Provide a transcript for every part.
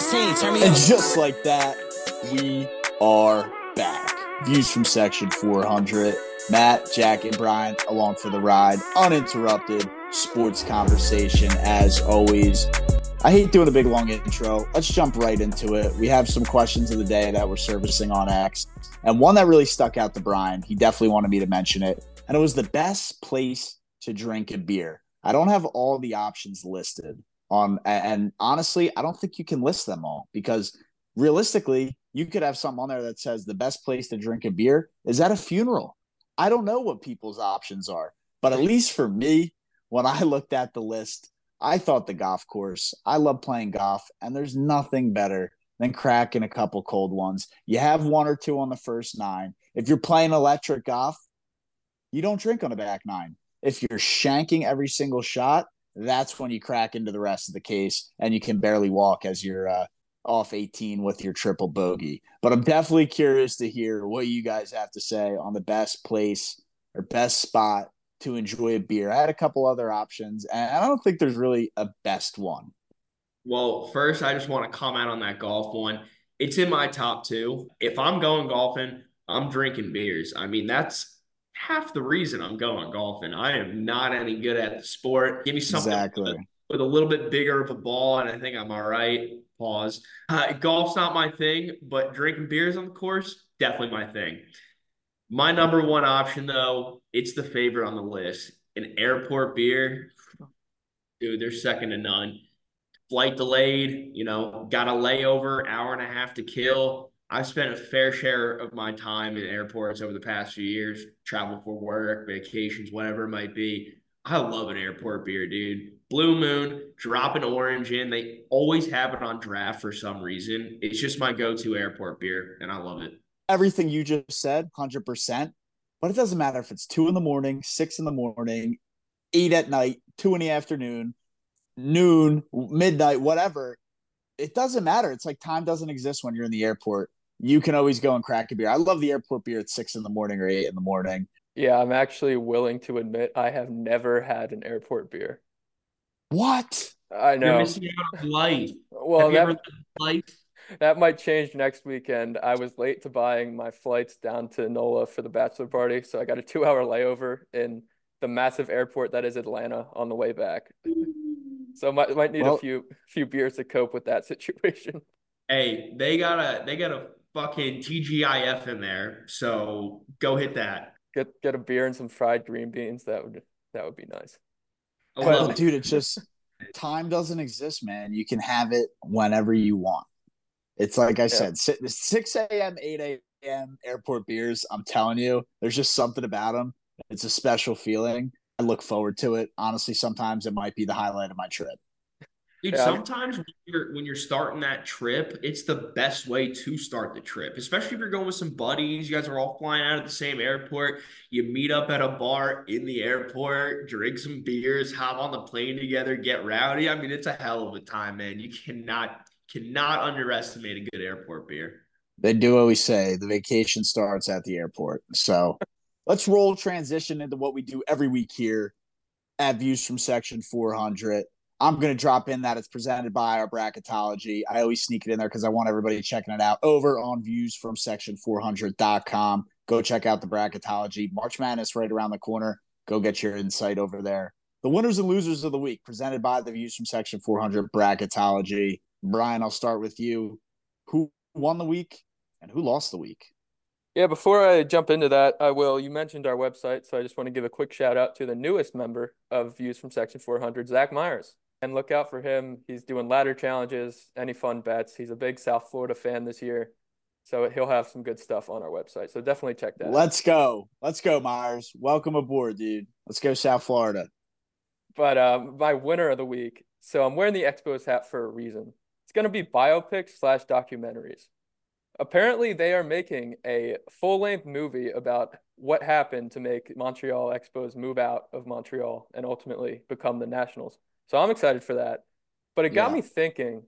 16, turn me And up. just like that, we are back. Views from section 400. Matt, Jack, and Brian along for the ride. Uninterrupted sports conversation as always. I hate doing a big long intro. Let's jump right into it. We have some questions of the day that we're servicing on X, and one that really stuck out to Brian. He definitely wanted me to mention it, and it was the best place to drink a beer. I don't have all the options listed on, and honestly, I don't think you can list them all because realistically, you could have something on there that says the best place to drink a beer is at a funeral. I don't know what people's options are, but at least for me, when I looked at the list, I thought the golf course. I love playing golf, and there's nothing better than cracking a couple cold ones. You have one or two on the first nine. If you're playing electric golf, you don't drink on the back nine. If you're shanking every single shot, that's when you crack into the rest of the case and you can barely walk as you're uh, off 18 with your triple bogey. But I'm definitely curious to hear what you guys have to say on the best place or best spot to enjoy a beer. I had a couple other options, and I don't think there's really a best one. Well, first, I just want to comment on that golf one. It's in my top two. If I'm going golfing, I'm drinking beers. I mean, that's half the reason I'm going golfing. I am not any good at the sport. Give me something Exactly. with, with a little bit bigger of a ball, and I think I'm all right. Pause. Uh, golf's not my thing, but drinking beers on the course, definitely my thing. My number one option, though, it's the favorite on the list. An airport beer. Dude, they're second to none flight delayed, you know, got a layover, hour and a half to kill. I've spent a fair share of my time in airports over the past few years, travel for work, vacations, whatever it might be. I love an airport beer, dude. Blue Moon, drop an orange in. They always have it on draft for some reason. It's just my go to airport beer, and I love it. Everything you just said, 100%. But it doesn't matter if it's two in the morning, six in the morning, eight at night, two in the afternoon, noon, midnight, whatever. It doesn't matter. It's like time doesn't exist when you're in the airport. You can always go and crack a beer. I love the airport beer at six in the morning or eight in the morning. Yeah, I'm actually willing to admit I have never had an airport beer. What? I You're know. missing out on life. Well, have you ever that life? that might change next weekend. I was late to buying my flights down to NOLA for the bachelor party, so I got a two-hour layover in the massive airport that is Atlanta on the way back. So might might need Well- a few few beers to cope with that situation. Hey, they got a they got a fucking TGIF in there, so go hit that. Get get a beer and some fried green beans. That would that would be nice. I Well, it. dude, it's just time doesn't exist, man. You can have it whenever you want. It's like I said, 6 a.m., 8 a.m. airport beers. I'm telling you, there's just something about them. It's a special feeling. I look forward to it. Honestly, sometimes it might be the highlight of my trip. Dude, Yeah. sometimes when you're when you're starting that trip, it's the best way to start the trip, especially if you're going with some buddies. You guys are all flying out of the same airport. You meet up at a bar in the airport, drink some beers, hop on the plane together, get rowdy. I mean, it's a hell of a time, man. You cannot cannot underestimate a good airport beer. They do always say the vacation starts at the airport. So let's roll transition into what we do every week here at Views from Section 400. I'm going to drop in that it's presented by our bracketology. I always sneak it in there because I want everybody checking it out over on views from section 400.com. Go check out the bracketology. March Madness right around the corner. Go get your insight over there. The winners and losers of the week presented by the Views from Section 400 bracketology. Brian, I'll start with you. Who won the week and who lost the week? Yeah, before I jump into that, I will. You mentioned our website, so I just want to give a quick shout out to the newest member of Views from Section 400, Zach Myers. And look out for him. He's doing ladder challenges, any fun bets. He's a big South Florida fan this year. So he'll have some good stuff on our website. So definitely check that out. Let's go. Let's go, Myers. Welcome aboard, dude. Let's go South Florida. But um, my winner of the week. So I'm wearing the Expos hat for a reason. It's going to be biopics slash documentaries. Apparently, they are making a full length movie about what happened to make Montreal Expos move out of Montreal and ultimately become the Nationals. So I'm excited for that. But it got Yeah. me thinking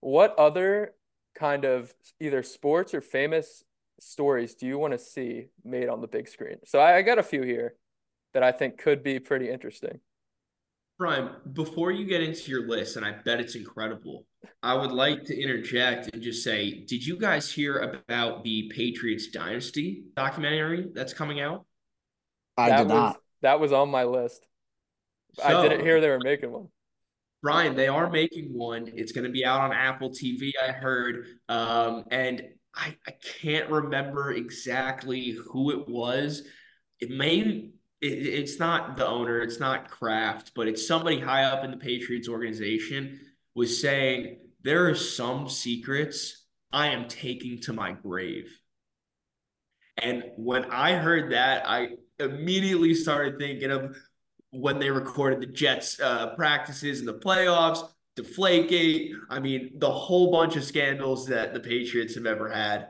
what other kind of either sports or famous stories do you want to see made on the big screen? So I, I got a few here that I think could be pretty interesting. Brian, before you get into your list, and I bet it's incredible, I would like to interject and just say, did you guys hear about the Patriots Dynasty documentary that's coming out? I that did was, not. That was on my list. I didn't hear they were making one. Brian, they are making one. It's going to be out on Apple TV, I heard. Um, and I, I can't remember exactly who it was. It may, it, it's not the owner, it's not Kraft, but it's somebody high up in the Patriots organization was saying there are some secrets I am taking to my grave. And when I heard that, I immediately started thinking of when they recorded the Jets uh, practices in the playoffs, Deflategate. I mean, the whole bunch of scandals that the Patriots have ever had.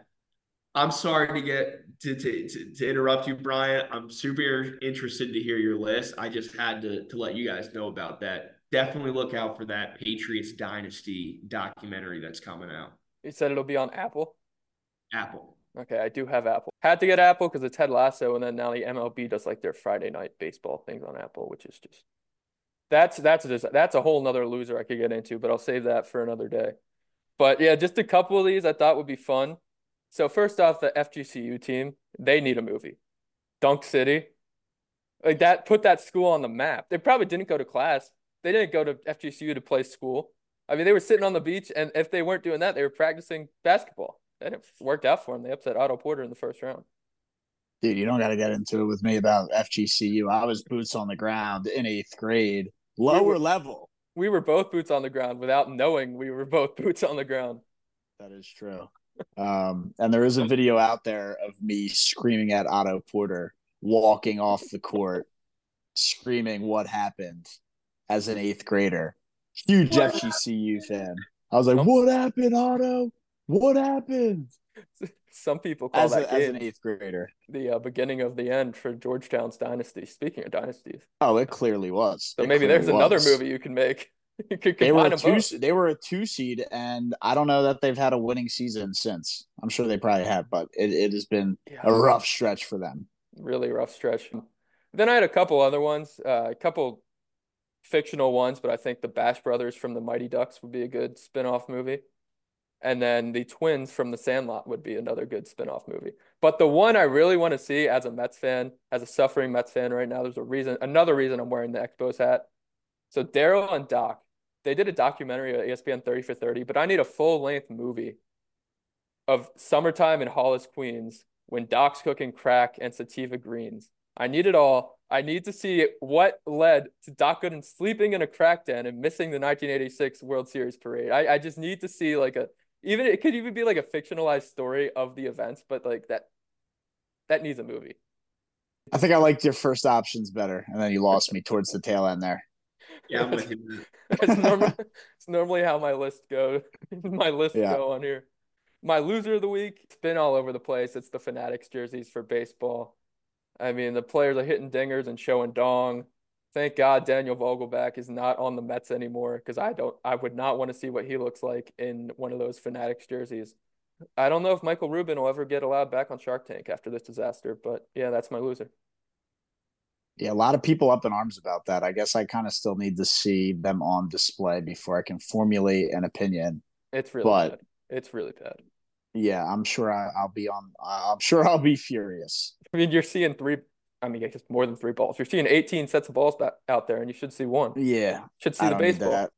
I'm sorry to get to, to, to, to interrupt you, Brian. I'm super interested to hear your list. I just had to, to let you guys know about that. Definitely look out for that Patriots Dynasty documentary that's coming out. You said it'll be on Apple. Apple. Okay, I do have Apple. Had to get Apple because it's Ted Lasso, and then now the MLB does like their Friday night baseball things on Apple, which is just that's that's just that's a whole nother loser I could get into, but I'll save that for another day. But yeah, just a couple of these I thought would be fun. So first off, the FGCU team, they need a movie. Dunk City. Like that put that school on the map. They probably didn't go to class. They didn't go to FGCU to play school. I mean, they were sitting on the beach, and if they weren't doing that, they were practicing basketball. And it worked out for them. They upset Otto Porter in the first round. Dude, you don't got to get into it with me about FGCU. I was boots on the ground in eighth grade, lower level. We were both boots on the ground without knowing we were both boots on the ground. That is true. Um, and there is a video out there of me screaming at Otto Porter walking off the court, screaming what happened as an eighth grader. Huge What FGCU fan. I was like, "What happened, Otto? What happened?" Some people call As, that a, as an eighth grader. the uh, beginning of the end for Georgetown's dynasty. Speaking of dynasties, Oh, it clearly was. so It maybe clearly there's another movie you can make. You could They were a two. both. They were a two seed, and I don't know that they've had a winning season since. I'm sure they probably have, but it, it has been Yeah. a rough stretch for them. really rough stretch. Then I had a couple other ones, uh, a couple fictional ones, but I think the Bash Brothers from the Mighty Ducks would be a good spin-off movie. And then the twins from The Sandlot would be another good spin-off movie. But the one I really want to see as a Mets fan, as a suffering Mets fan right now, there's a reason, another reason I'm wearing the Expos hat. So Darryl and Doc, they did a documentary at ESPN 30 for 30, but I need a full-length movie of summertime in Hollis, Queens, when Doc's cooking crack and sativa greens. I need it all. I need to see what led to Doc Gooden sleeping in a crack den and missing the 1986 World Series parade. I, I just need to see like a even it could even be like a fictionalized story of the events, but like that that needs a movie. I think I liked your first options better, and then you lost me towards the tail end there. Yeah, I'm with you. It's normally it's normally how my list goes. my list Yeah. go on here. My loser of the week, it's been all over the place. It's the Fanatics jerseys for baseball. I mean, the players are hitting dingers and showing dong. Thank God Daniel Vogelbach is not on the Mets anymore because I don't I would not want to see what he looks like in one of those Fanatics jerseys. I don't know if Michael Rubin will ever get allowed back on Shark Tank after this disaster, but yeah, that's my loser. Yeah, a lot of people up in arms about that. I guess I kind of still need to see them on display before I can formulate an opinion. It's really But- bad. It's really bad. Yeah, I'm sure I, I'll be on. I'm sure I'll be furious. I mean, you're seeing three, I mean, I guess more than three balls. You're seeing 18 sets of balls back out there, and you should see one. Yeah, Should see I the baseball. that.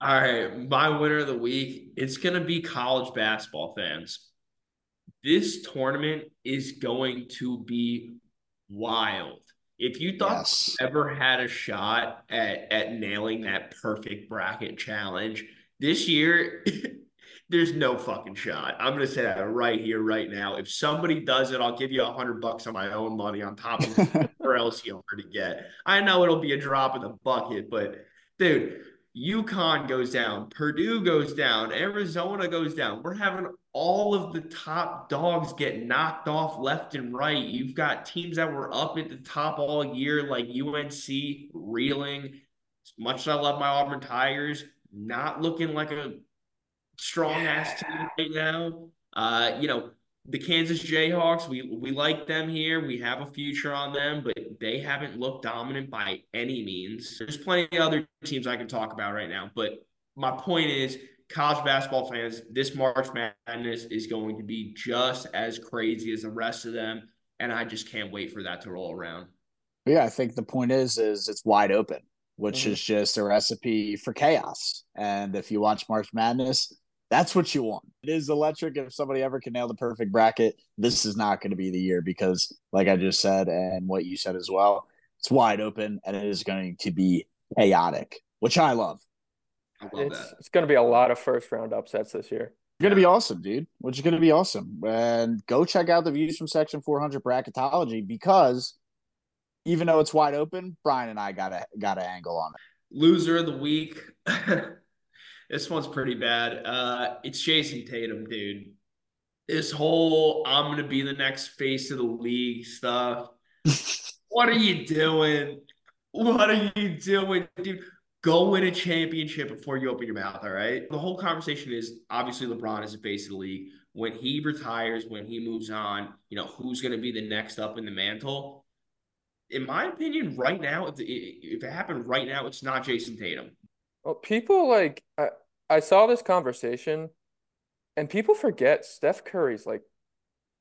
All right, my winner of the week, it's going to be college basketball fans. This tournament is going to be wild. If you thought Yes. you ever had a shot at, at nailing that perfect bracket challenge, this year, there's no fucking shot. I'm going to say that right here, right now. If somebody does it, I'll give you a hundred bucks on my own money on top of whatever else you are to get. I know it'll be a drop in the bucket, but dude, UConn goes down, Purdue goes down, Arizona goes down. We're having all of the top dogs get knocked off left and right. You've got teams that were up at the top all year, like UNC reeling. As much as I love my Auburn Tigers, not looking like a strong ass team right now. Uh, you know, the Kansas Jayhawks, we we like them here. We have a future on them, but they haven't looked dominant by any means. There's plenty of other teams I can talk about right now, but my point is college basketball fans, this March Madness is going to be just as crazy as the rest of them, and I just can't wait for that to roll around. Yeah, I think the point is is it's wide open, which mm-hmm. is just a recipe for chaos. And if you watch March Madness, that's what you want. It is electric. If somebody ever can nail the perfect bracket, this is not going to be the year because, like I just said, and what you said as well, it's wide open and it is going to be chaotic, which I love. I love it's, that. It's going to be a lot of first round upsets this year. It's going to be awesome, dude. Which is going to be awesome. And go check out the views from Section 400 bracketology because even though it's wide open, Brian and I got a got an angle on it. Loser of the week. This one's pretty bad. Uh, it's Jayson Tatum, dude. This whole I'm gonna be the next face of the league stuff. what are you doing? What are you doing, dude? Go win a championship before you open your mouth, all right? The whole conversation is obviously LeBron is the face of the league. When he retires, when he moves on, you know, who's going to be the next up in the mantle? In my opinion, right now, if it, if it happened right now, it's not Jayson Tatum. Well, people like I, I saw this conversation, and people forget Steph Curry's like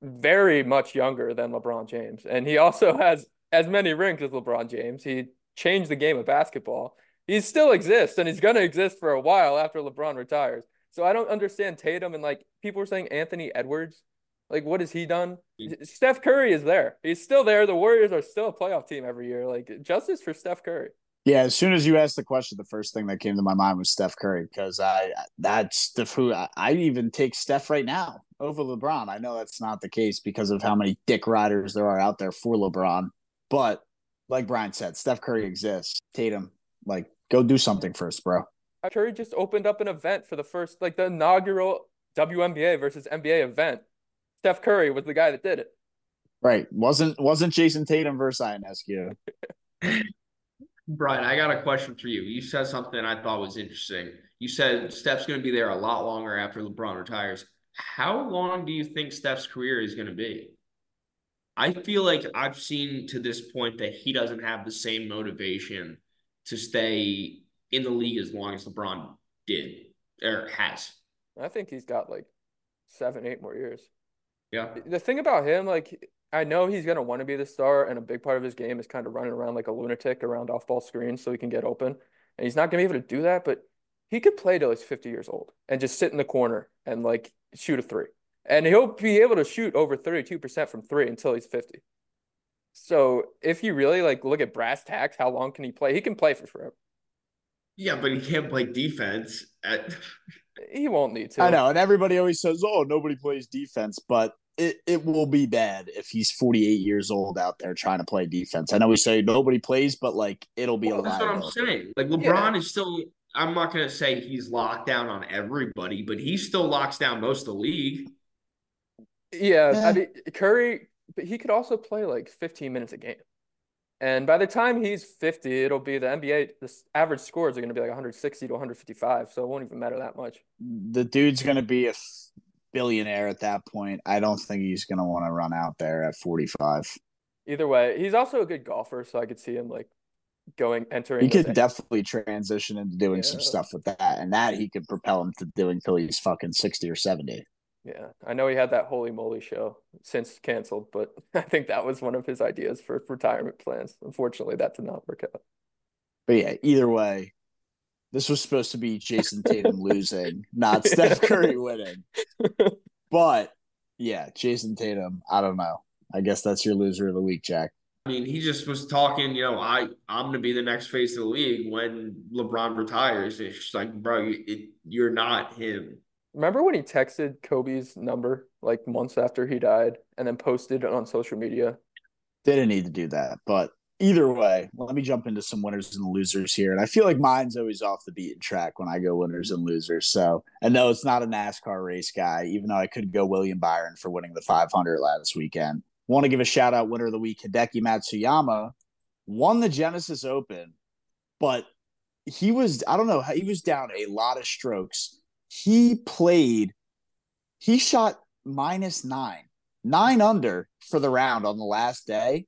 very much younger than LeBron James, and he also has as many rings as LeBron James. He changed the game of basketball. He still exists, and he's gonna exist for a while after LeBron retires. So I don't understand Tatum and like people were saying Anthony Edwards. Like, what has he done? Steph Curry is there. He's still there. The Warriors are still a playoff team every year. Like, justice for Steph Curry. Yeah, as soon as you asked the question, the first thing that came to my mind was Steph Curry because I that's the who I, I even take Steph right now over LeBron. I know that's not the case because of how many dick riders there are out there for LeBron, but like Brian said, Steph Curry exists. Tatum, like, go do something first, bro. Uh, Curry just opened up an event for the first, like the inaugural WNBA versus NBA event. Steph Curry was the guy that did it. Right. Wasn't wasn't Jayson Tatum versus Ionescu. Brian, I got a question for you. You said something I thought was interesting. You said Steph's going to be there a lot longer after LeBron retires. How long do you think Steph's career is going to be? I feel like I've seen to this point that he doesn't have the same motivation to stay in the league as long as LeBron did or has. I think he's got like seven, eight more years. Yeah. The thing about him, like I know he's gonna want to be the star, and a big part of his game is kind of running around like a lunatic around off ball screens so he can get open. And he's not gonna be able to do that, but he could play till he's 50 years old and just sit in the corner and like shoot a three. And he'll be able to shoot over 32% from three until he's 50. So if you really like look at brass tacks, how long can he play? He can play for forever. Yeah, but he can't play defense. At... he won't need to. I know, and everybody always says, "Oh, nobody plays defense," but it, it will be bad if he's 48 years old out there trying to play defense. I know we say nobody plays, but like it'll be well, a That's what I'm saying. Like LeBron yeah. is still I'm not gonna say he's locked down on everybody, but he still locks down most of the league. Yeah, yeah. I eh. mean Curry, but he could also play like 15 minutes a game. And by the time he's 50, it'll be the NBA. The average scores are going to be like 160 to 155, so it won't even matter that much. The dude's going to be a billionaire at that point. I don't think he's going to want to run out there at 45. Either way, he's also a good golfer, so I could see him like going entering. He could definitely transition into doing yeah. some stuff with that, and that he could propel him to doing until he's fucking 60 or 70. Yeah, I know he had that Holy Moly show since canceled, but I think that was one of his ideas for retirement plans. Unfortunately, that did not work out. But yeah, either way, this was supposed to be Jayson Tatum losing, not Steph Curry winning. But yeah, Jayson Tatum, I don't know. I guess that's your loser of the week, Jack. I mean, he just was talking, you know, I I'm gonna be the next face of the league when LeBron retires. It's just like, bro, it, you're not him. Remember when he texted Kobe's number like months after he died and then posted it on social media? Didn't need to do that, but either way, let me jump into some winners and losers here. And I feel like mine's always off the beaten track when I go winners and losers. So, and no, it's not a NASCAR race guy, even though I could go William Byron for winning the 500 last weekend. Want to give a shout out winner of the week, Hideki Matsuyama, won the Genesis Open, but he was, I don't know, he was down a lot of strokes. He played, he shot minus nine nine under for the round on the last day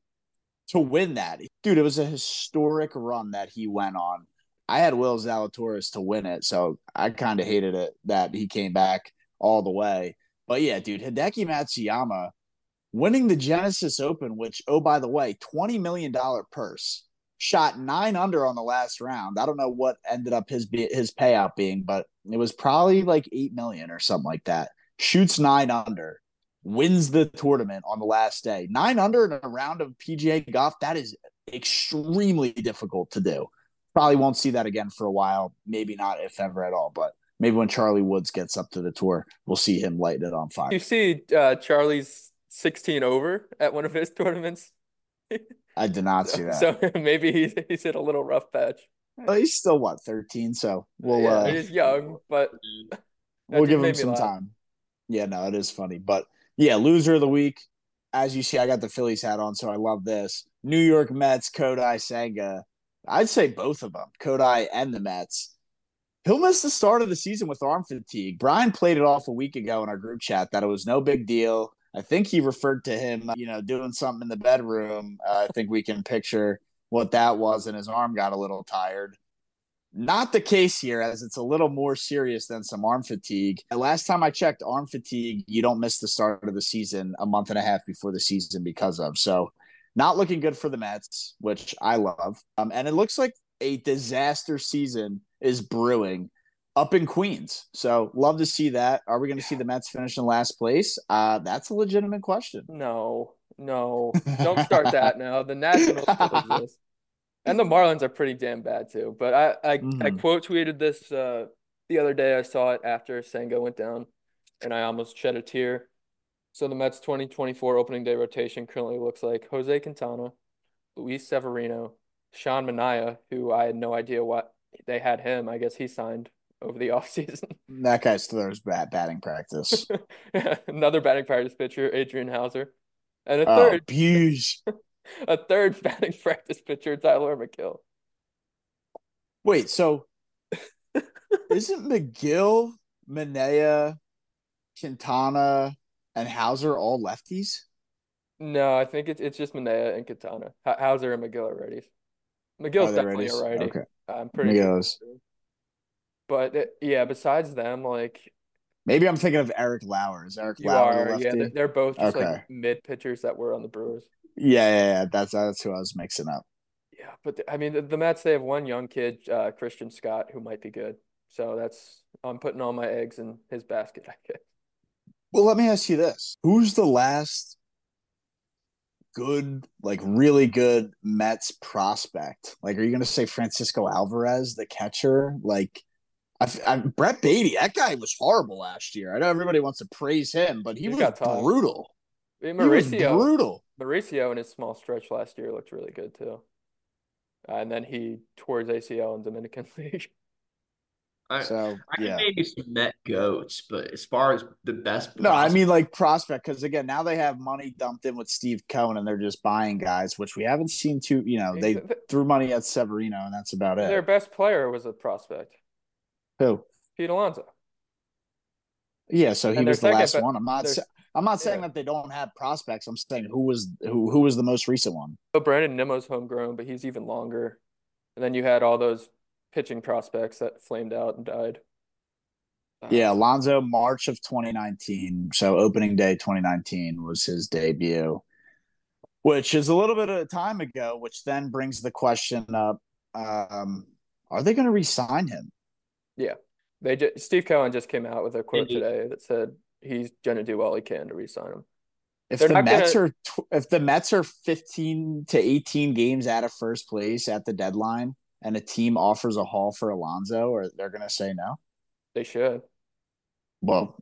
to win that. Dude, it was a historic run that he went on. I had Will Zalatoris to win it, so I kind of hated it that he came back all the way. But yeah, dude, Hideki Matsuyama winning the Genesis Open, which, oh, by the way, $20 million purse, shot nine under on the last round. I don't know what ended up his his payout being, but it was probably like 8 million or something like that. Shoots nine under, wins the tournament on the last day. Nine under in a round of PGA golf, that is extremely difficult to do. Probably won't see that again for a while. Maybe not, if ever at all. But maybe when Charlie Woods gets up to the tour, we'll see him light it on fire. You see uh, Charlie's 16 over at one of his tournaments? I did not see that. So maybe he's, he's hit a little rough patch. Well, he's still what 13, so we'll yeah, uh, he's young, but we'll give him some time. Yeah, no, it is funny, but yeah, loser of the week. As you see, I got the Phillies hat on, so I love this. New York Mets, Kodai Senga. I'd say both of them, Kodai and the Mets. He'll miss the start of the season with arm fatigue. Brian played it off a week ago in our group chat that it was no big deal. I think he referred to him, you know, doing something in the bedroom. Uh, I think we can picture what that was, and his arm got a little tired. Not the case here, as it's a little more serious than some arm fatigue. Last time I checked, arm fatigue, you don't miss the start of the season a month and a half before the season because of. So not looking good for the Mets, which I love. Um, and it looks like a disaster season is brewing up in Queens. So love to see that. Are we going to see the Mets finish in last place? Uh, that's a legitimate question. No, no, don't start that now. The Nationals still exist, and the Marlins are pretty damn bad too. But I, I, mm-hmm. I quote tweeted this uh, the other day. I saw it after Senga went down, and I almost shed a tear. So the Mets 2024 opening day rotation currently looks like Jose Quintana, Luis Severino, Sean Manaea, who I had no idea what they had him. I guess he signed over the offseason. That guy still bad batting practice. Another batting practice pitcher, Adrian Houser. And a oh, third Buse. a third batting practice pitcher, Tyler Megill. Wait, so isn't Megill, Manaea, Quintana, and Houser all lefties? No, I think it's it's just Manaea and Quintana. Houser and McGill are righties. Megill's oh, definitely righties? a righty. Okay. I'm pretty Megill's. sure. But it, yeah, besides them, like maybe I'm thinking of Eric Lauer. Is Eric you Lauer? Are, yeah, they're both just okay. like mid pitchers that were on the Brewers. Yeah, yeah, yeah, That's that's who I was mixing up. Yeah, but the, I mean, the, the Mets they have one young kid, uh, Christian Scott, who might be good. So that's I'm putting all my eggs in his basket. I guess. Well, let me ask you this: Who's the last good, like really good Mets prospect? Like, are you going to say Francisco Alvarez, the catcher? Like, I, I, Brett Baty, that guy was horrible last year. I know everybody wants to praise him, but he, he was brutal. He was brutal. Mauricio in his small stretch last year looked really good too. Uh, and then he tore his ACL in Dominican League. I, so I yeah. maybe some Met goats, but as far as the best, no, I mean like prospect because again now they have money dumped in with Steve Cohen and they're just buying guys, which we haven't seen too. You know, they threw money at Severino and that's about it. Their best player was a prospect. Who? Pete Alonso. Yeah, so he was the last one. I'm not. I'm not saying yeah. that they don't have prospects. I'm saying who was who who was the most recent one. Oh, Brandon Nimmo's homegrown, but he's even longer. And then you had all those pitching prospects that flamed out and died. Yeah, Alonso, March of 2019. So opening day 2019 was his debut, which is a little bit of time ago. Which then brings the question up: um, Are they going to re-sign him? Yeah, they just, Steve Cohen just came out with a quote today that said he's going to do all he can to re-sign him. If They're the Mets gonna... are if the Mets are 15 to 18 games out of first place at the deadline, and a team offers a haul for Alonso, or they're going to say no? They should. Well,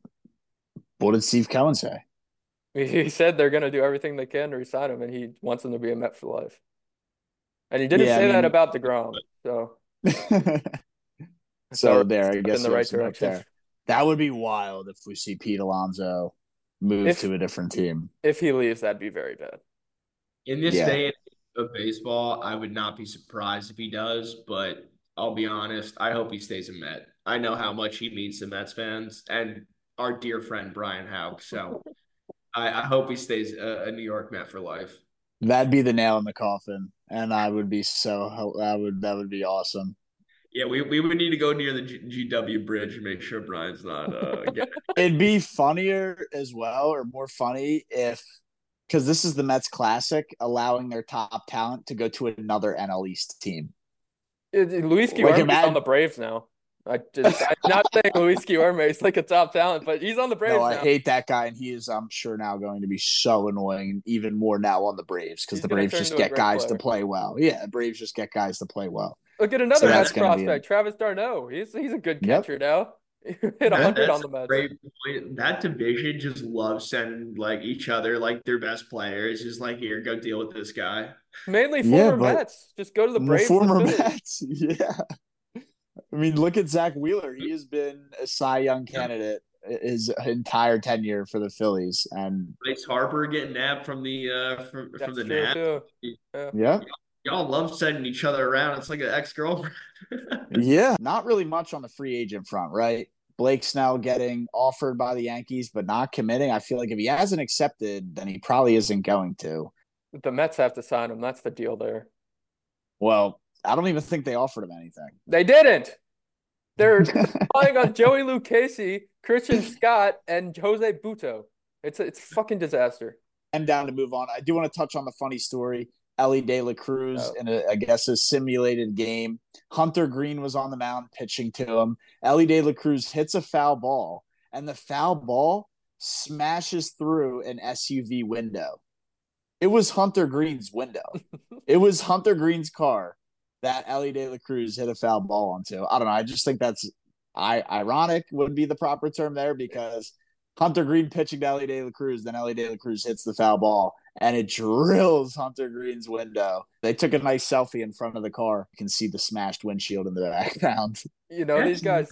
what did Steve Cohen say? He said they're going to do everything they can to resign him, and he wants him to be a Met for life. And he didn't yeah, say I mean, that about the Degrom. So, so there, I guess in the right direction. There. That would be wild if we see Pete Alonso move if, to a different team. If he leaves, that'd be very bad. In this yeah. day of baseball, I would not be surprised if he does, but I'll be honest, I hope he stays a Met. I know how much he means to Mets fans and our dear friend Brian Hauk. So I, I hope he stays a, a New York Met for life. That'd be the nail in the coffin, and I would be so that would that would be awesome. Yeah, we, we would need to go near the G- GW bridge and make sure Brian's not. Uh, It'd be funnier as well, or more funny if because this is the Mets Classic, allowing their top talent to go to another NL East team. Luis Guillorme like on the Braves now. I just I'm not saying Luis Guillorme is like a top talent, but he's on the Braves. No, I hate that guy, and he is, I'm sure, now going to be so annoying, even more now on the Braves because the Braves just get guys player. to play well. Yeah, the Braves just get guys to play well. Look at another so Mets prospect, Travis d'Arnaud. He's he's a good catcher yep. now. hit 100 on the Mets. Great point. That division just loves sending like each other like their best players. Just like here, go deal with this guy. Mainly former yeah, Mets. Just go to the Braves. Former Mets. Yeah. I mean, look at Zack Wheeler. He has been a Cy Young candidate his entire tenure for the Phillies, and Bryce Harper getting nabbed from the uh from, from the nap. Yeah. yeah. Y'all love sending each other around. It's like an ex girlfriend. yeah, not really much on the free agent front, right? Blake Snell getting offered by the Yankees, but not committing. I feel like if he hasn't accepted, then he probably isn't going to. The Mets have to sign him. That's the deal there. Well, I don't even think they offered him anything. They didn't. They're relying on Joey Lucchesi, Christian Scott, and Jose Butto. It's a, it's a fucking disaster. I'm down to move on. I do want to touch on the funny story. Elly De La Cruz oh. in a, I guess a simulated game. Hunter Greene was on the mound pitching to him. Elly De La Cruz hits a foul ball, and the foul ball smashes through an SUV window. It was Hunter Greene's window. it was Hunter Greene's car that Elly De La Cruz hit a foul ball onto. I don't know. I just think that's I ironic would be the proper term there because Hunter Greene pitching to Elly De La Cruz, then Elly De La Cruz hits the foul ball and it drills Hunter Greene's window. They took a nice selfie in front of the car. You can see the smashed windshield in the background. You know, these guys,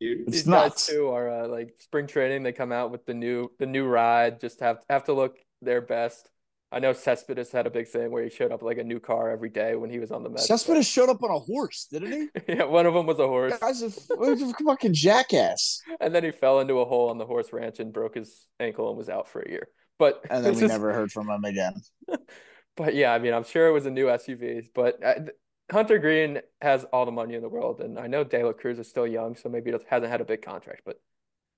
these guys too are uh, like spring training. They come out with the new the new ride. Just have have to look their best. I know Cespedes had a big thing where he showed up like a new car every day when he was on the Mets. Cespedes showed up on a horse, didn't he? yeah, one of them was a horse. Guy's a, a fucking jackass. And then he fell into a hole on the horse ranch and broke his ankle and was out for a year. But and then we just... never heard from him again. but yeah, I mean, I'm sure it was a new SUV. But uh, Hunter Greene has all the money in the world, and I know De La Cruz is still young, so maybe he hasn't had a big contract, but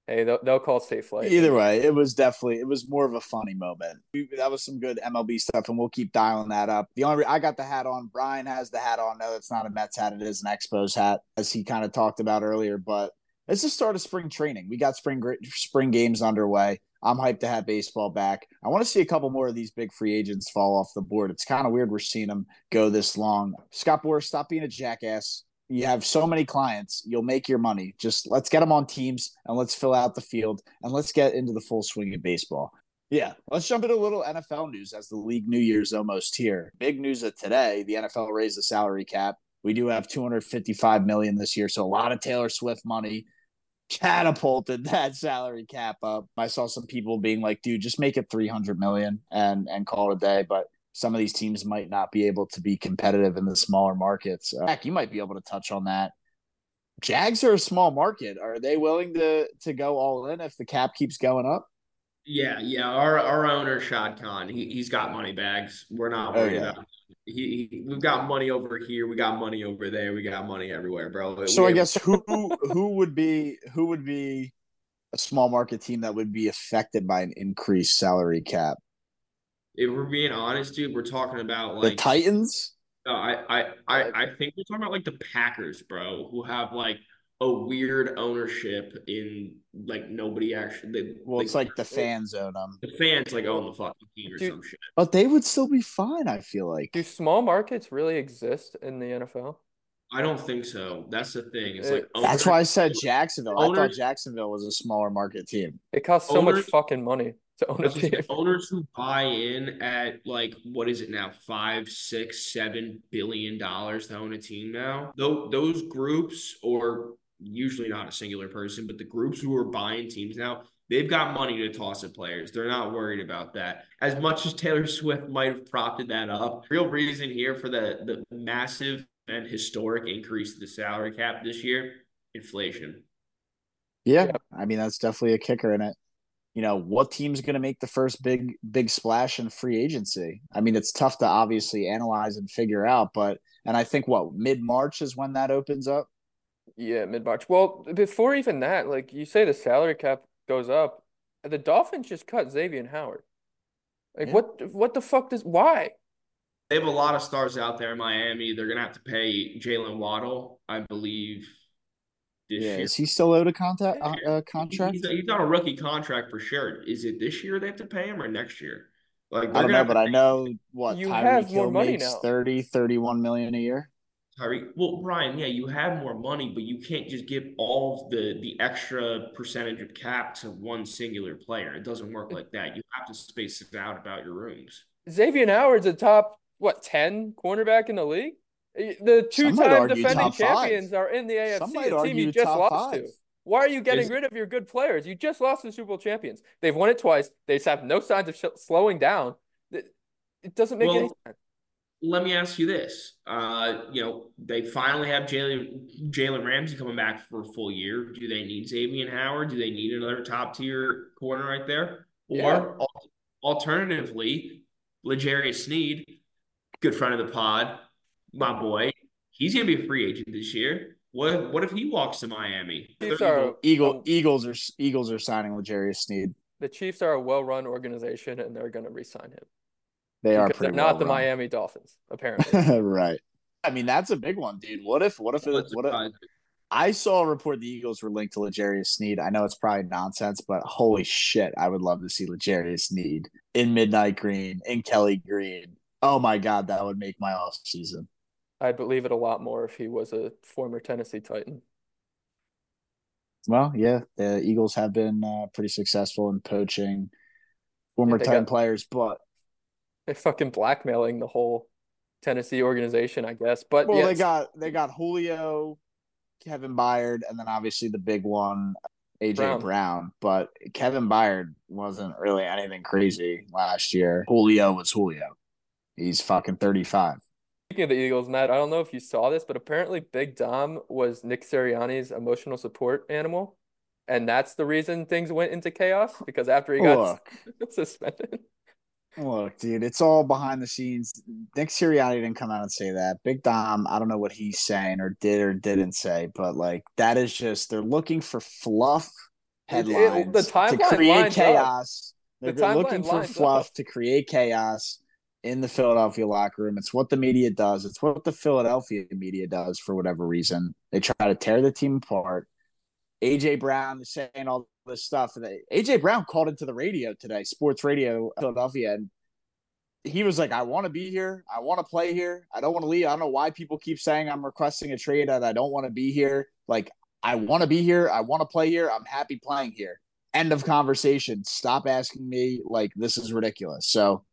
Hey, they'll, they'll call safe flight. Either way, it was definitely it was more of a funny moment. That was some good MLB stuff, and we'll keep dialing that up. The only I got the hat on. Brian has the hat on. No, it's not a Mets hat. It is an Expos hat, as he kind of talked about earlier. But it's the start of spring training. We got spring spring games underway. I'm hyped to have baseball back. I want to see a couple more of these big free agents fall off the board. It's kind of weird we're seeing them go this long. Scott Boras, stop being a jackass you have so many clients, you'll make your money. Just let's get them on teams and let's fill out the field and let's get into the full swing of baseball. Yeah, let's jump into a little NFL news as the league New Year's almost here. Big news of today: the NFL raised the salary cap. We do have 255 million this year, so a lot of Taylor Swift money catapulted that salary cap up. I saw some people being like, "Dude, just make it 300 million and and call it a day." But some of these teams might not be able to be competitive in the smaller markets. Uh, Jack, you might be able to touch on that. Jags are a small market. Are they willing to to go all in if the cap keeps going up? Yeah, yeah. Our our owner Shad Khan, he he's got money bags. We're not oh, worried oh, yeah. about. He, he, we've got money over here. We got money over there. We got money everywhere, bro. So we I guess who who would be who would be a small market team that would be affected by an increased salary cap? if we're being honest, dude, we're talking about like the Titans. No, I, I, I, I think we're talking about like the Packers, bro, who have like a weird ownership in like nobody actually. They, well, it's like the fans own them. Um, the fans like own the fucking team or Dude, some shit. But they would still be fine. I feel like. Do small markets really exist in the NFL? I don't think so. That's the thing. It's like that's why I said Jacksonville. Owners, I thought Jacksonville was a smaller market team. It costs so owners, much fucking money to own a team. Owners who buy in at like what is it now, five, six, seven billion dollars to own a team now. Though those groups, or usually not a singular person, but the groups who are buying teams now, they've got money to toss at players. They're not worried about that. As much as Taylor Swift might have propped that up, real reason here for the the massive and historic increase to the salary cap this year, inflation. Yeah, I mean that's definitely a kicker in it. you know, what team's going to make the first big big splash in free agency? I mean, it's tough to obviously analyze and figure out, but and I think what mid March is when that opens up. Yeah, mid March. Well, before even that, like you say, the salary cap goes up. The Dolphins just cut Xavier Howard. Like, yeah. what? What the fuck does? Why? They have a lot of stars out there in Miami. They're gonna have to pay Jaylen Waddle, I believe. yeah, year. is he still owed a contact uh, contract? He's, he's on a rookie contract for sure. Is it this year they have to pay him or next year? Like I don't know, but I know what you Tyreek have more money now. 30, 31 million a year. Tyreek, well, Brian, yeah, you have more money, but you can't just give all the the extra percentage of cap to one singular player. It doesn't work like that. You have to space it out about your rooms. Xavier Howard's a top what ten cornerback in the league. The two-time defending champions are in the AFC, the team you just lost five. to. Why are you getting rid of your good players? You just lost the Super Bowl champions. They've won it twice. They have no signs of sh- slowing down. It doesn't make well, any sense. Let me ask you this: uh, you know, they finally have Jalen Jalen Ramsey coming back for a full year. Do they need Xavier Howard? Do they need another top tier corner right there? Or yeah. alternatively, L'Jarius Sneed, good friend of the pod, my boy, he's gonna be a free agent this year. What what if he walks to Miami? Chiefs are, Eagle, Eagles are Eagles are signing L'Jarius Sneed. The Chiefs are a well run organization, and they're going to re-sign him. They are they're not well the run. Miami Dolphins, apparently. right. I mean, that's a big one, dude. What if? What if? It, what if? I saw a report the Eagles were linked to L'Jarius Sneed. I know it's probably nonsense, but holy shit, I would love to see L'Jarius Sneed in midnight green, in Kelly green. Oh my god, that would make my off season. I'd believe it a lot more if he was a former Tennessee Titan. Well, yeah, the Eagles have been uh, pretty successful in poaching former yeah, Titan got, players, but they're fucking blackmailing the whole Tennessee organization, I guess. But well, they got they got Julio, Kevin Byard, and then obviously the big one, AJ Brown. Brown. But Kevin Byard wasn't really anything crazy last year. Julio was Julio. He's fucking thirty five. Speaking of the Eagles, Matt, I don't know if you saw this, but apparently Big Dom was Nick Sirianni's emotional support animal. And that's the reason things went into chaos because after he got Look. suspended. Look, dude, it's all behind the scenes. Nick Sirianni didn't come out and say that. Big Dom, I don't know what he's saying or did or didn't say, but like that is just they're looking for fluff headlines it, the to create chaos. They're the looking for fluff up. to create chaos in the Philadelphia locker room. It's what the media does. It's what the Philadelphia media does for whatever reason. They try to tear the team apart. AJ Brown is saying all this stuff. and AJ Brown called into the radio today, sports radio Philadelphia, and he was like, I want to be here. I want to play here. I don't want to leave. I don't know why people keep saying I'm requesting a trade and I don't want to be here. Like, I want to be here. I want to play here. I'm happy playing here. End of conversation. Stop asking me. Like, this is ridiculous. So,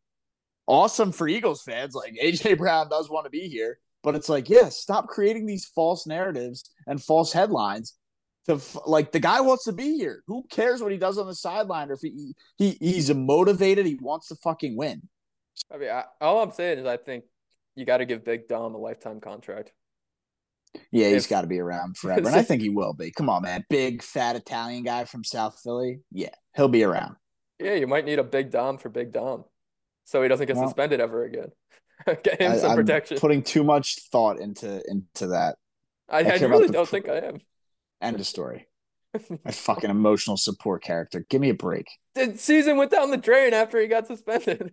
awesome for Eagles fans. Like AJ Brown does want to be here, but it's like, yeah, stop creating these false narratives and false headlines. To like the guy wants to be here. Who cares what he does on the sideline or if he, he he's motivated. He wants to fucking win. I mean, I, all I'm saying is I think you got to give Big Dom a lifetime contract. Yeah, he's got to be around forever, and I think he will be. Come on, man, big fat Italian guy from South Philly. Yeah, he'll be around. Yeah, you might need a Big Dom for Big Dom so he doesn't get well, suspended ever again. get him I, some protection. I'm putting too much thought into into that. I, I, I really don't think I am. End of story. My fucking emotional support character. Give me a break. The season went down the drain after he got suspended.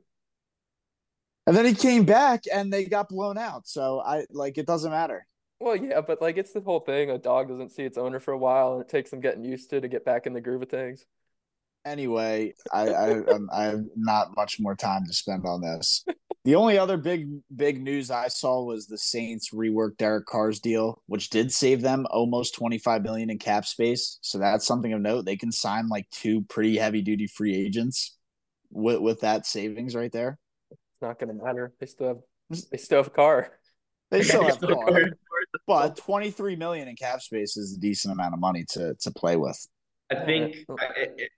And then he came back and they got blown out. So I like it doesn't matter. Well, yeah, but like it's the whole thing. A dog doesn't see its owner for a while, and it takes them getting used to to get back in the groove of things anyway, I, I I have not much more time to spend on this. The only other big big news I saw was the Saints reworked Derek Carr's deal, which did save them almost 25 million in cap space. So that's something of note. They can sign like two pretty heavy duty free agents with with that savings right there. It's not going to matter. They still have they still have a Carr. They still have Carr. But 23 million in cap space is a decent amount of money to to play with. I uh, think, oh.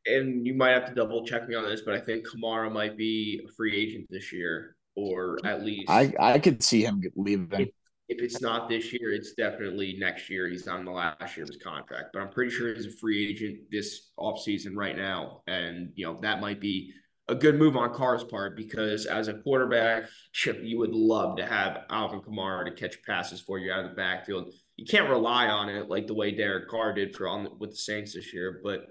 and you might have to double check me on this, but I think Kamara might be a free agent this year, or at least I I could see him leaving. If, if it's not this year, it's definitely next year. He's on the last year of his contract, but I'm pretty sure he's a free agent this offseason right now. And, you know, that might be a good move on Carr's part because as a quarterback, Chip, you would love to have Alvin Kamara to catch passes for you out of the backfield. You can't rely on it like the way Derek Carr did for on with the Saints this year, but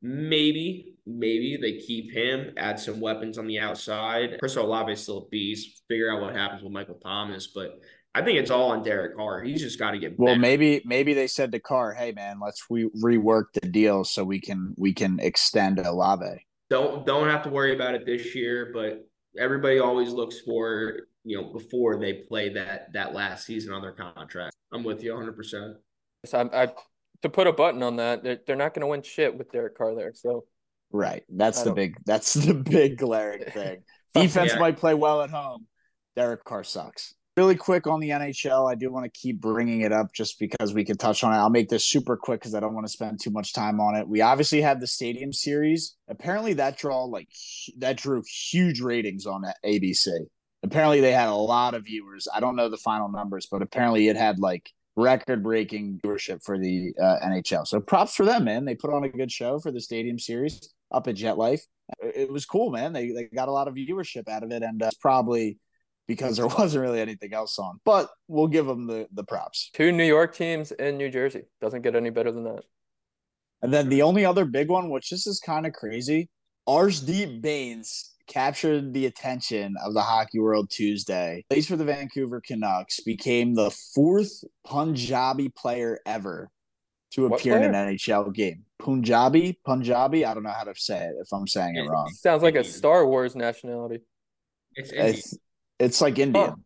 maybe, maybe they keep him, add some weapons on the outside. Chris Olave is still a beast. Figure out what happens with Michael Thomas, but I think it's all on Derek Carr. He's just got to get. Well, maybe maybe they said to Carr, "Hey, man, let's re- rework the deal so we can we can extend Olave." Don't don't have to worry about it this year, but everybody always looks for you know before they play that that last season on their contract. I'm with you 100. percent So I, I to put a button on that, they're, they're not going to win shit with Derek Carr there. So right, that's the big that's the big glaring thing. Defense yeah. might play well at home. Derek Carr sucks. Really quick on the NHL, I do want to keep bringing it up just because we can touch on it. I'll make this super quick because I don't want to spend too much time on it. We obviously had the Stadium Series. Apparently, that draw like that drew huge ratings on ABC. Apparently, they had a lot of viewers. I don't know the final numbers, but apparently, it had like record-breaking viewership for the uh, NHL. So props for them, man. They put on a good show for the Stadium Series up at MetLife. It was cool, man. They they got a lot of viewership out of it, and uh, probably because there wasn't really anything else on. But we'll give them the the props. Two New York teams in New Jersey doesn't get any better than that. And then the only other big one, which this is kind of crazy, Arshdeep Bains captured the attention of the Hockey World Tuesday. Plays for the Vancouver Canucks, became the fourth Punjabi player ever to appear in an NHL game. Punjabi, Punjabi. I don't know how to say it if I'm saying it wrong. Sounds like a Star Wars nationality. It's, it's it's like Indian. Oh.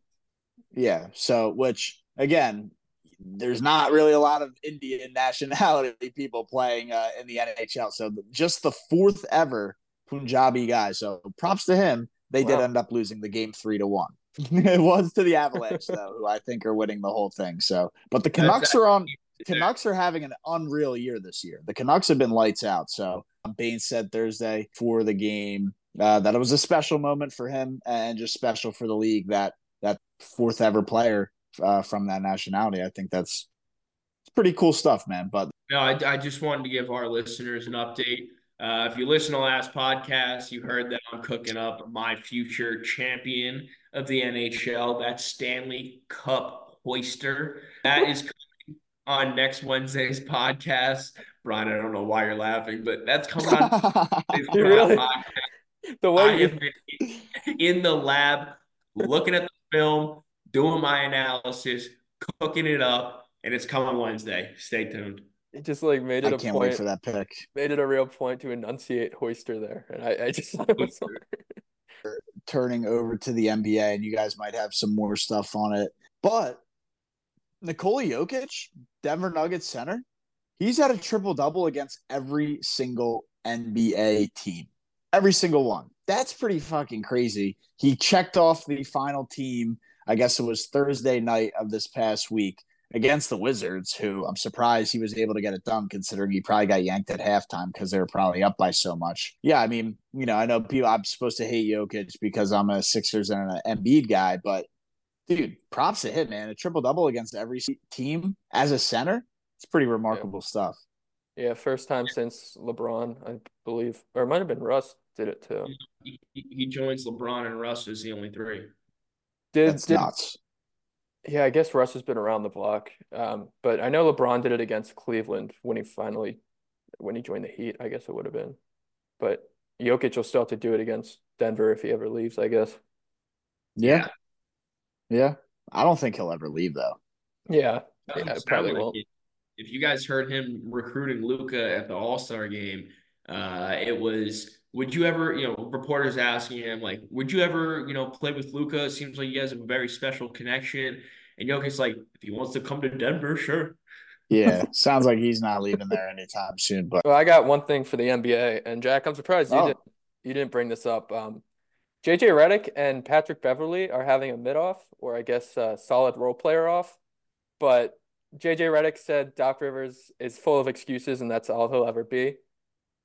Yeah. So, which again, there's not really a lot of Indian nationality people playing uh, in the NHL. So, just the fourth ever Punjabi guy. So, props to him. They wow. did end up losing the game three to one. it was to the Avalanche, though, who I think are winning the whole thing. So, but the Canucks are on. Canucks are having an unreal year this year. The Canucks have been lights out. So, Bain said Thursday for the game uh, that it was a special moment for him and just special for the league that that fourth ever player uh, from that nationality. I think that's it's pretty cool stuff, man. But no, I, I just wanted to give our listeners an update. Uh, if you listen to last podcast, you heard that I'm cooking up my future champion of the NHL. That Stanley Cup hoister. That is coming on next Wednesday's podcast. Brian, I don't know why you're laughing, but that's coming on. really? Podcast the way I you... in the lab looking at the film, doing my analysis, cooking it up, and it's coming Wednesday. Stay tuned. It just like made it I a can't point, wait for that pick. Made it a real point to enunciate Hoister there, and I, I just thought it was. Turning over to the NBA, and you guys might have some more stuff on it, but Nikola Jokic, Denver Nuggets center, he's had a triple double against every single NBA team. Every single one. That's pretty fucking crazy. He checked off the final team, I guess it was Thursday night of this past week against the Wizards, who I'm surprised he was able to get it done considering he probably got yanked at halftime because they were probably up by so much. Yeah, I mean, you know, I know people I'm supposed to hate Jokic because I'm a Sixers and an Embiid guy, but dude, props to him, man. A triple double against every team as a center. It's pretty remarkable yeah. stuff. Yeah, first time since LeBron, I believe, or it might have been Russ did it too. He, he joins LeBron and Russ as the only three. Did, That's did, nuts. Yeah, I guess Russ has been around the block, um, but I know LeBron did it against Cleveland when he finally when he joined the Heat. I guess it would have been, but Jokic will still have to do it against Denver if he ever leaves. I guess. Yeah, yeah. I don't think he'll ever leave though. Yeah, yeah probably won't. It if you guys heard him recruiting Luka at the All Star game, uh, it was would you ever, you know, reporters asking him like, would you ever, you know, play with Luka? Seems like you guys have a very special connection. And Jokic's like, if he wants to come to Denver, sure. Yeah, sounds like he's not leaving there anytime soon. But well, I got one thing for the NBA, and Jack, I'm surprised you oh. didn't you didn't bring this up. Um, JJ Redick and Patrick Beverley are having a mid off, or I guess a solid role player off, but JJ Redick said Doc Rivers is full of excuses and that's all he'll ever be.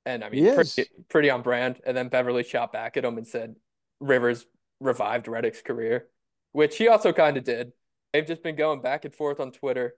And I mean, pretty, pretty on brand. And then Beverley shot back at him and said Rivers revived Redick's career, which he also kind of did. They've just been going back and forth on Twitter.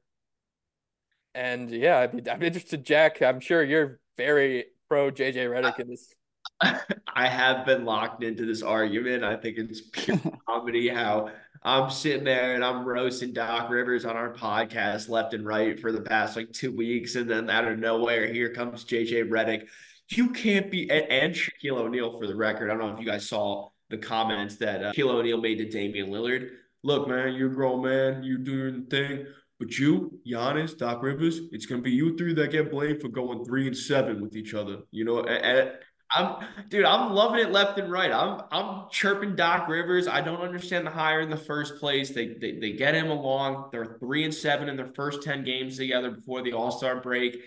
And yeah, I'd be, I'm interested, Jack. I'm sure you're very pro JJ Redick in this. I have been locked into this argument. I think it's pure comedy how I'm sitting there and I'm roasting Doc Rivers on our podcast left and right for the past like two weeks. And then out of nowhere, here comes JJ Redick. You can't be, and, and Shaquille O'Neal for the record. I don't know if you guys saw the comments that uh, Shaquille O'Neal made to Damian Lillard. Look, man, you're a grown man. You're doing the thing. But you, Giannis, Doc Rivers, it's gonna be you three that get blamed for going three and seven with each other. You know, and, and I'm dude, I'm loving it left and right. I'm I'm chirping Doc Rivers. I don't understand the hire in the first place. They they, they get him along. They're three and seven in their first 10 games together before the All-Star break.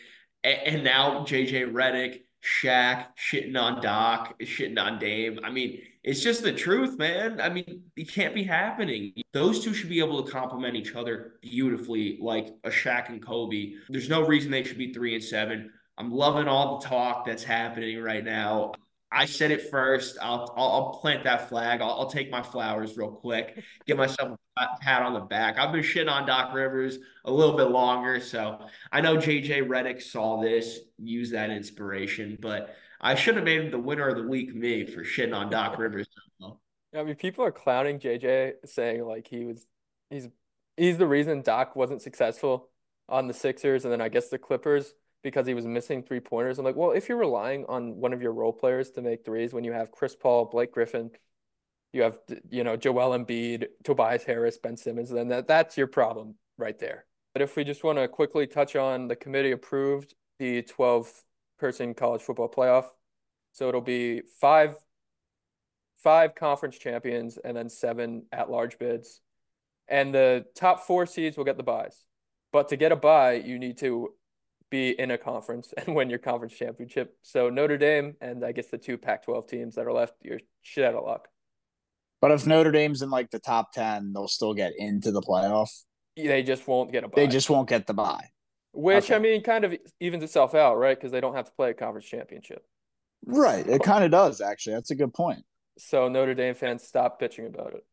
And, and now JJ Redick, Shaq shitting on Doc, shitting on Dame. I mean, it's just the truth, man. I mean, it can't be happening. Those two should be able to complement each other beautifully, like a Shaq and Kobe. There's no reason they should be three and seven. I'm loving all the talk that's happening right now. I said it first. I'll I'll, I'll plant that flag. I'll, I'll, take my flowers real quick. Give myself a pat on the back. I've been shitting on Doc Rivers a little bit longer, so I know JJ Redick saw this, used that inspiration, but I should have made him the winner of the week, me, for shitting on Doc Rivers. I mean, people are clowning JJ, saying like he was, he's, he's the reason Doc wasn't successful on the Sixers, and then I guess the Clippers because he was missing three pointers. I'm like, well, if you're relying on one of your role players to make threes, when you have Chris Paul, Blake Griffin, you have you know Joel Embiid, Tobias Harris, Ben Simmons, then that that's your problem right there. But if we just want to quickly touch on the committee approved the 12 person college football playoff. So it'll be five five conference champions and then seven at large bids. And the top four seeds will get the buys. But to get a buy, you need to be in a conference and win your conference championship. So Notre Dame and I guess the two Pac 12 teams that are left, you're shit out of luck. But if Notre Dame's in like the top 10, they'll still get into the playoff. They just won't get a buy. They just won't get the buy. Which okay. I mean, kind of evens itself out, right? Because they don't have to play a conference championship. Right. It kind of does, actually. That's a good point. So Notre Dame fans, stop bitching about it.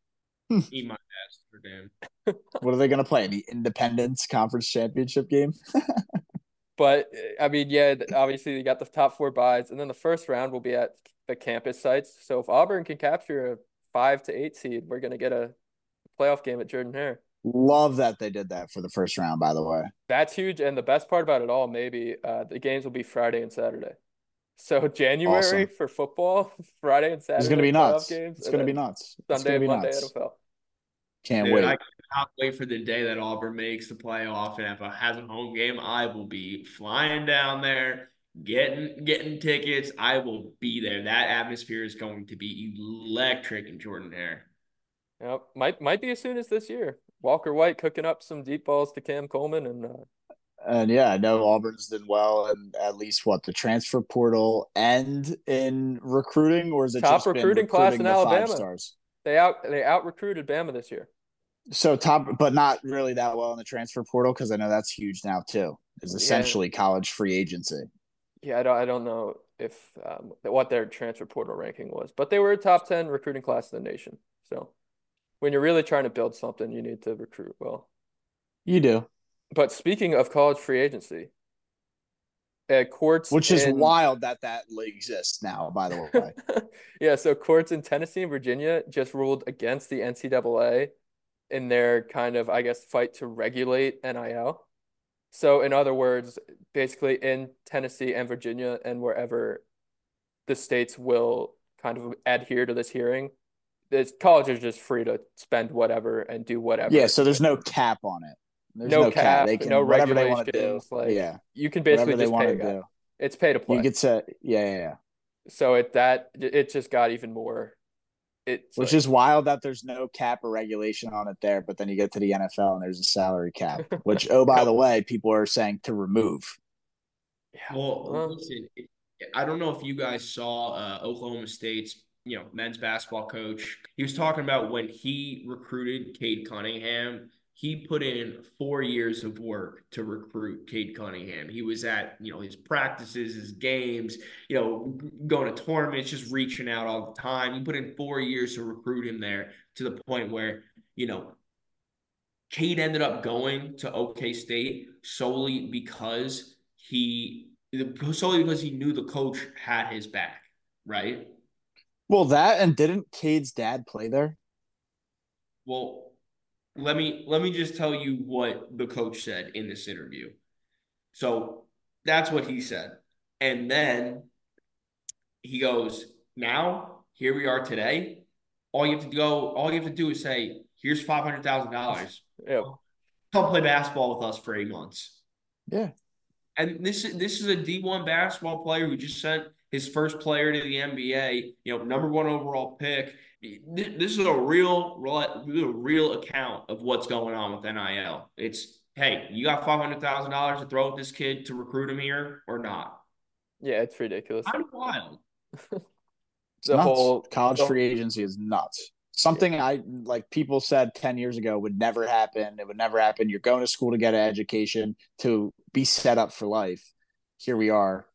Hmm. Eat my ass, Notre Dame. what are they going to play? The Independence Conference Championship game? but I mean, yeah, obviously you got the top four buys, and then the first round will be at the campus sites. So if Auburn can capture a five to eight seed, we're going to get a playoff game at Jordan Hare. Love that they did that for the first round, by the way. That's huge. And the best part about it all, maybe uh, the games will be Friday and Saturday. So January awesome. for football, Friday and Saturday. It's going to be nuts. Games, it's going to be nuts. Sunday and Monday nuts. NFL. Can't Dude, wait. I cannot wait for the day that Auburn makes the playoff and if it has a home game, I will be flying down there, getting getting tickets. I will be there. That atmosphere is going to be electric in Jordan Hare. Yep, might might be as soon as this year. Walker White cooking up some deep balls to Cam Coleman and uh... and yeah, I know Auburn's done well and at least what the transfer portal and in recruiting or is it top recruiting, recruiting class in Alabama? Stars? They out they out recruited Bama this year. So top, but not really that well in the transfer portal because I know that's huge now too. Is essentially yeah. college free agency. Yeah, I don't I don't know if um, what their transfer portal ranking was, but they were a top ten recruiting class in the nation. So when you're really trying to build something, you need to recruit well. You do. But speaking of college free agency, at courts, which is in... wild that that exists now. By the way, yeah. So courts in Tennessee and Virginia just ruled against the NCAA in their kind of, I guess, fight to regulate NIL. So, in other words, basically in Tennessee and Virginia and wherever the states will kind of adhere to this hearing, this college is just free to spend whatever and do whatever. Yeah, so there's no cap on it. There's no, no cap, cap. They can, no whatever they want to do. Like, yeah, you can basically just pay to do. It's pay to play. You could say, yeah, yeah, yeah. So it that it just got even more. It's which like, is wild that there's no cap or regulation on it there, but then you get to the NFL and there's a salary cap. Which, oh by the way, people are saying to remove. Yeah. Well, listen, I don't know if you guys saw uh, Oklahoma State's you know, men's basketball coach. He was talking about when he recruited Cade Cunningham, he put in four years of work to recruit Cade Cunningham. He was at, you know, his practices, his games, you know, going to tournaments, just reaching out all the time. He put in four years to recruit him there to the point where, you know, Cade ended up going to OK State solely because he solely because he knew the coach had his back, right? Well, that and didn't Cade's dad play there? Well, let me let me just tell you what the coach said in this interview. So that's what he said. And then he goes, Now, here we are today. All you have to go, all you have to do is say, Here's five hundred thousand dollars. Yeah. Come play basketball with us for eight months. Yeah. And this is this is a D1 basketball player who just sent his first player to the NBA, you know, number one overall pick. This is a real, real, real account of what's going on with NIL. It's hey, you got five hundred thousand dollars to throw at this kid to recruit him here or not? Yeah, it's ridiculous. Kind of wild. the nuts. whole college free agency is nuts. Something yeah. I like people said 10 years ago would never happen. It would never happen. You're going to school to get an education to be set up for life. Here we are.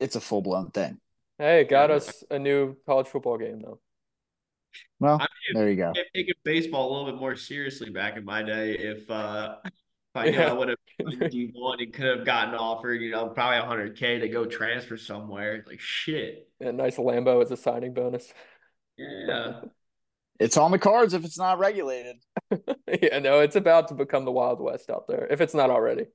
It's a full blown thing. Hey, it got us a new college football game though. Well, I mean, there you go. Taking baseball a little bit more seriously back in my day, if uh, if I yeah. would have D one and could have gotten offered, you know, probably hundred k to go transfer somewhere. Like shit. Yeah, nice Lambo as a signing bonus. Yeah. It's on the cards if it's not regulated. yeah, no, it's about to become the Wild West out there if it's not already.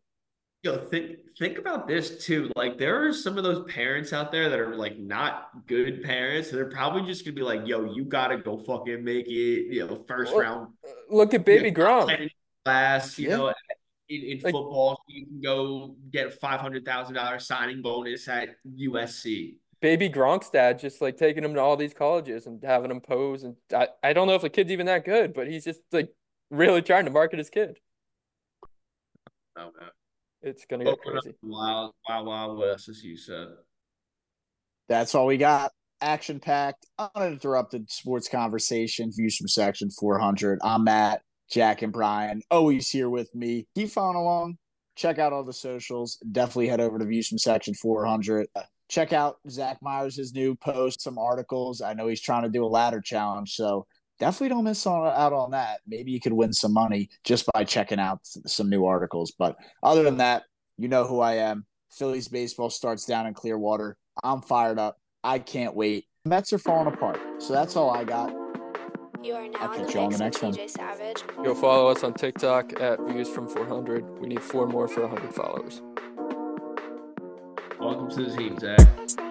Yo, think think about this too. Like there are some of those parents out there that are like not good parents. They're probably just gonna be like, "Yo, you gotta go fucking make it." You know, first well, round. Look at Baby you know, Gronk. Class, you yeah. know, in, in like, football, you can go get five hundred thousand dollars signing bonus at USC. Baby Gronk's dad just like taking him to all these colleges and having him pose, and I, I don't know if the kid's even that good, but he's just like really trying to market his kid. Oh man. It's gonna get crazy. Wild, wild, wild west, as you said. That's all we got. Action packed, uninterrupted sports conversation. Views from Section 400. I'm Matt, Jack, and Brian. Always here with me. Keep following along. Check out all the socials. Definitely head over to Views from Section 400. Uh, check out Zach Myers' his new post, some articles. I know he's trying to do a ladder challenge, so definitely don't miss on, out on that. Maybe you could win some money just by checking out some new articles. But other than that, you know who I am. Phillies baseball starts down in Clearwater. I'm fired up. I can't wait. Mets are falling apart. So that's all I got. You are now I'll catch you on the next one. Savage. Go follow us on TikTok at Views from 400. We need four more for 100 followers. Welcome to the team, Zach.